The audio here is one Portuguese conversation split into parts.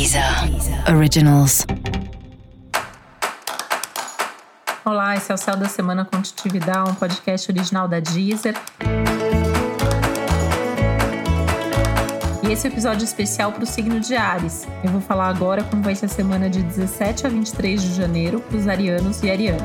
Deezer Originals. Olá, esse é o Céu da Semana Contitividade, um podcast original da Deezer. E esse é um episódio especial para o signo de Ares. Eu vou falar agora como vai ser a semana de 17 a 23 de janeiro para os arianos e arianas.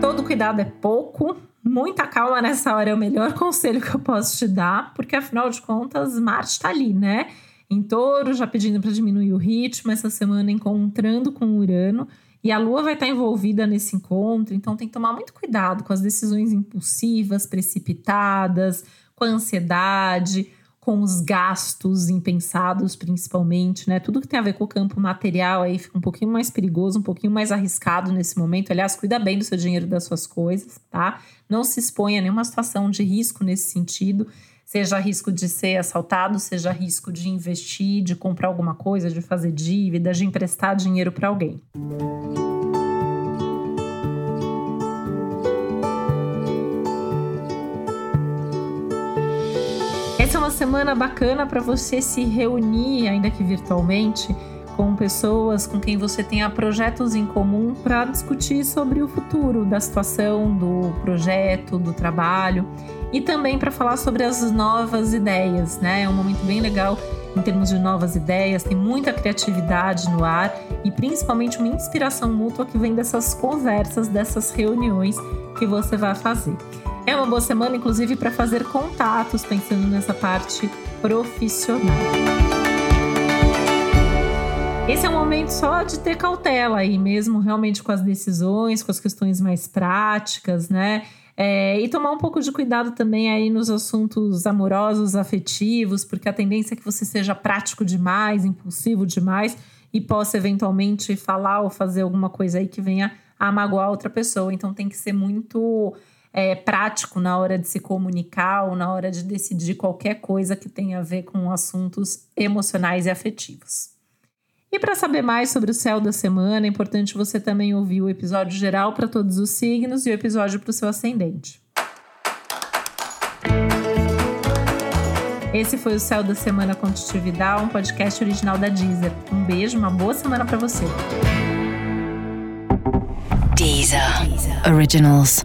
Todo cuidado é pouco, muita calma nessa hora é o melhor conselho que eu posso te dar, porque afinal de contas, Marte está ali, né? Em touro, já pedindo para diminuir o ritmo, essa semana encontrando com Urano. E a Lua vai estar envolvida nesse encontro, então tem que tomar muito cuidado com as decisões impulsivas, precipitadas, com a ansiedade, com os gastos impensados, principalmente, né? Tudo que tem a ver com o campo material aí fica um pouquinho mais perigoso, um pouquinho mais arriscado nesse momento. Aliás, cuida bem do seu dinheiro e das suas coisas, tá? Não se exponha a nenhuma situação de risco nesse sentido seja risco de ser assaltado, seja risco de investir, de comprar alguma coisa, de fazer dívida, de emprestar dinheiro para alguém. Essa é uma semana bacana para você se reunir, ainda que virtualmente, com pessoas com quem você tenha projetos em comum para discutir sobre o futuro da situação, do projeto, do trabalho e também para falar sobre as novas ideias, né? É um momento bem legal em termos de novas ideias, tem muita criatividade no ar e principalmente uma inspiração mútua que vem dessas conversas, dessas reuniões que você vai fazer. É uma boa semana, inclusive, para fazer contatos, pensando nessa parte profissional. Esse é um momento só de ter cautela aí mesmo, realmente com as decisões, com as questões mais práticas, né? É, e tomar um pouco de cuidado também aí nos assuntos amorosos, afetivos, porque a tendência é que você seja prático demais, impulsivo demais e possa eventualmente falar ou fazer alguma coisa aí que venha a magoar outra pessoa. Então tem que ser muito é, prático na hora de se comunicar ou na hora de decidir qualquer coisa que tenha a ver com assuntos emocionais e afetivos. E para saber mais sobre o céu da semana, é importante você também ouvir o episódio geral para todos os signos e o episódio para o seu ascendente. Esse foi o Céu da Semana Contitividade, um podcast original da Deezer. Um beijo, uma boa semana para você. Deezer. Originals.